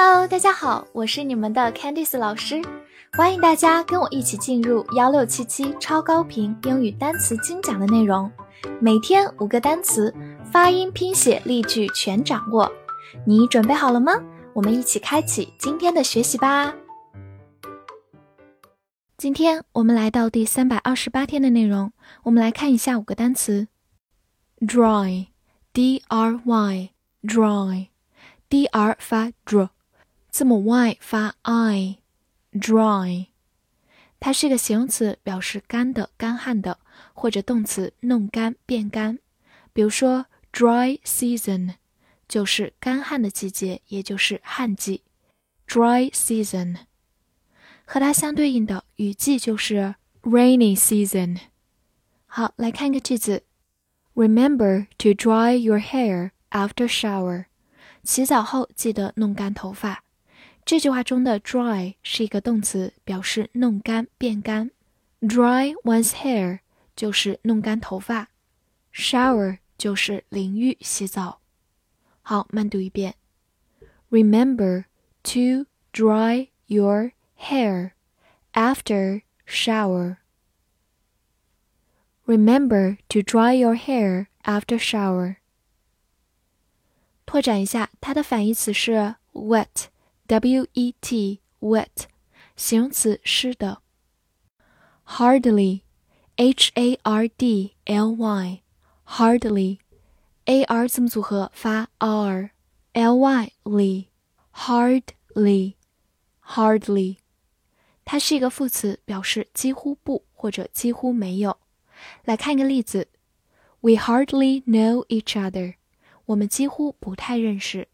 Hello，大家好，我是你们的 Candice 老师，欢迎大家跟我一起进入幺六七七超高频英语单词精讲的内容，每天五个单词，发音、拼写、例句全掌握，你准备好了吗？我们一起开启今天的学习吧。今天我们来到第三百二十八天的内容，我们来看一下五个单词：dry，d r y，dry。d r 发 dr，字母 y 发 i，dry，它是一个形容词，表示干的、干旱的，或者动词弄干、变干。比如说 dry season 就是干旱的季节，也就是旱季。dry season 和它相对应的雨季就是 rainy season。好，来看一个句子：Remember to dry your hair after shower。洗澡后记得弄干头发。这句话中的 dry 是一个动词，表示弄干、变干。Dry one's hair 就是弄干头发，shower 就是淋浴、洗澡。好，慢读一遍。Remember to dry your hair after shower. Remember to dry your hair after shower. 拓展一下，它的反义词是 wet，w-e-t，wet，形容词，湿的。hardly，h-a-r-d-l-y，hardly，a-r 字母组合发 r，l-y-ly，hardly，hardly，它是一个副词，表示几乎不或者几乎没有。来看一个例子：We hardly know each other。我们几乎不太认识，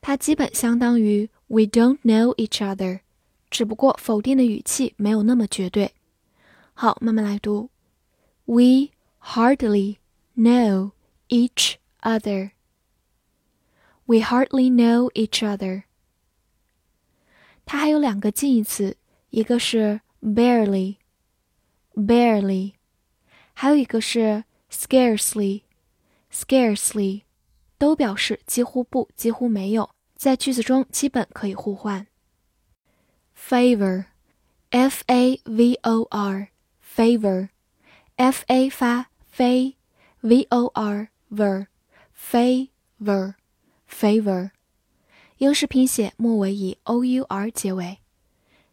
它基本相当于 "We don't know each other"，只不过否定的语气没有那么绝对。好，慢慢来读：We hardly know each other. We hardly know each other. 它还有两个近义词，一个是 barely，barely，还有一个是 scarcely，scarcely。都表示几乎不、几乎没有， 在句子中基本可以互换。favor，f a v o r，favor，f a 发 f，v o r ver，favor，favor，英式拼写末尾以 o u r 结尾，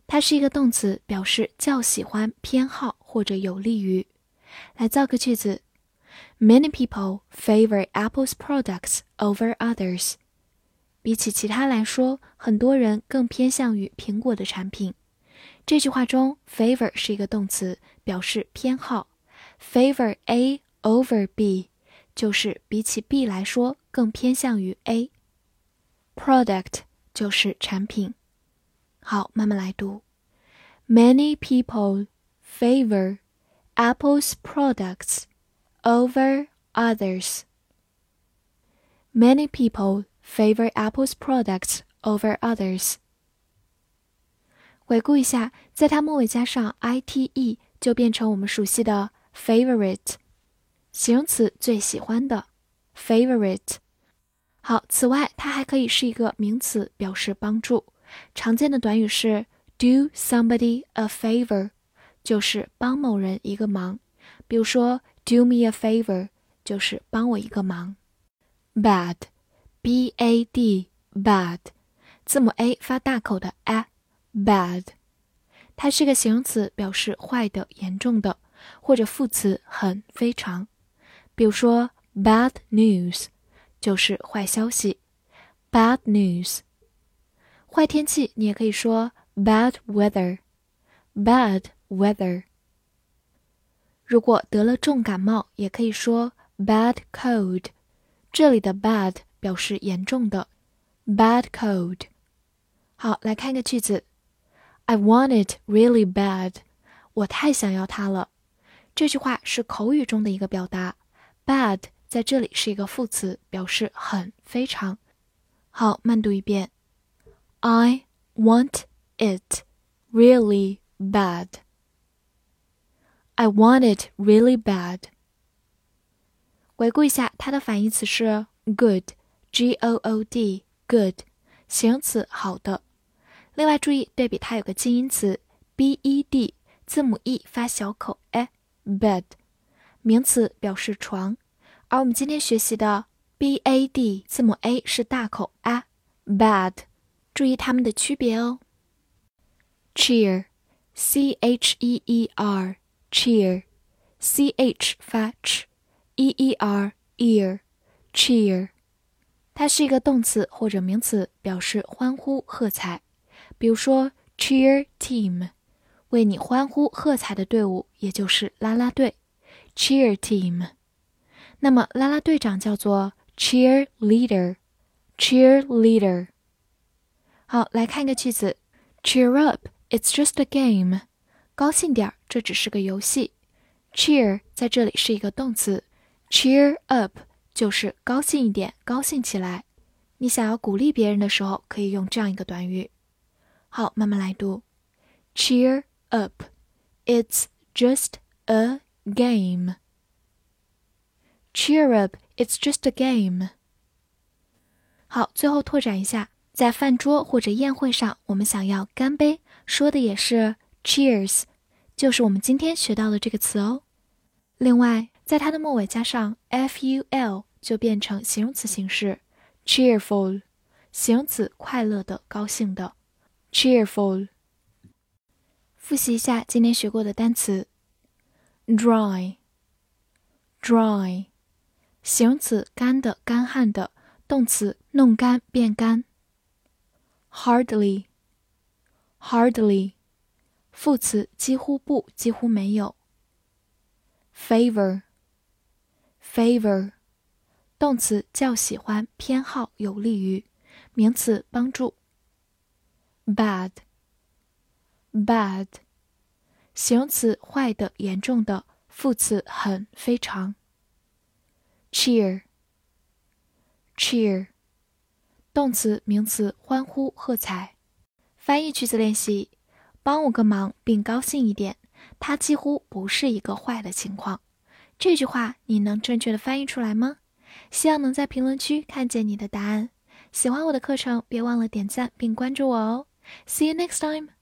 它是一个动词，表示较喜欢、偏好或者有利于。来造个句子。Many people favor Apple's products over others。 比起其他来说，很多人更偏向于苹果的产品。这句话中，favor 是一个动词，表示偏好。Favor A over B 就是比起 B 来说更偏向于 A。Product 就是产品。好，慢慢来读。Many people favor Apple's products over others. Many people favor Apple's products over others. 回顾一下，在它末尾加上 ite，就变成我们熟悉的 favorite，形容词最喜欢的 favorite。好，此外它还可以是一个名词，表示帮助。常见的短语是 do somebody a favor，就是帮某人一个忙。比如说 Do me a favor，就是帮我一个忙。Bad Bad，b a d，bad，字母 a 发大口的 a，bad，它是个形容词，表示坏的、严重的，或者副词很、非常。比如说 bad news，就是坏消息。Bad news，坏天气你也可以说 bad weather，bad weather。如果得了重感冒，也可以说 bad cold。这里的 bad 表示严重的，bad cold。好，来看一个句子：I want it really bad。我太想要它了。这句话是口语中的一个表达，bad 在这里是一个副词，表示很、非常。好，慢读一遍：I want it really bad。I want it really bad。回顾一下，它的反义词是 G O O D, good，形容词好的。另外注意对比，它有个近音词 b e d，字母 e 发小口 a，bed，名词表示床。而我们今天学习的 b a d，字母 a 是大口 a，bad，注意它们的区别哦。cheer，c h e e r，cheer，c h 发 ch，e e r ear，cheer，它是一个动词或者名词，表示欢呼喝彩。比如说，cheer team，为你欢呼喝彩的队伍，也就是啦啦队，cheer team。那么啦啦队长叫做 cheer leader，cheer leader。好，来看一个句子，cheer up，it's just a game。高兴点儿，这只是个游戏。cheer 在这里是一个动词，cheer up 就是高兴一点，高兴起来。你想要鼓励别人的时候，可以用这样一个短语。好，慢慢来读。Cheer up, it's just a game. Cheer up, it's just a game. 好，最后拓展一下，在饭桌或者宴会上，我们想要干杯，说的也是 cheers，就是我们今天学到的这个词哦。另外，在它的末尾加上 ful，就变成形容词形式，cheerful，形容词快乐的、高兴的。cheerful。复习一下今天学过的单词：dry，dry，形容词干的、干旱的；动词弄干、变干。hardly，hardly，副词几乎不、几乎没有。favor，favor，动词较喜欢、偏好、有利于；名词帮助。bad, bad，形容词坏的、严重的；副词很、非常。cheer, cheer，动词、名词欢呼、喝彩。翻译句子练习：帮我个忙并高兴一点，它几乎不是一个坏的情况。这句话你能正确的翻译出来吗？希望能在评论区看见你的答案。喜欢我的课程，别忘了点赞并关注我哦。See you next time.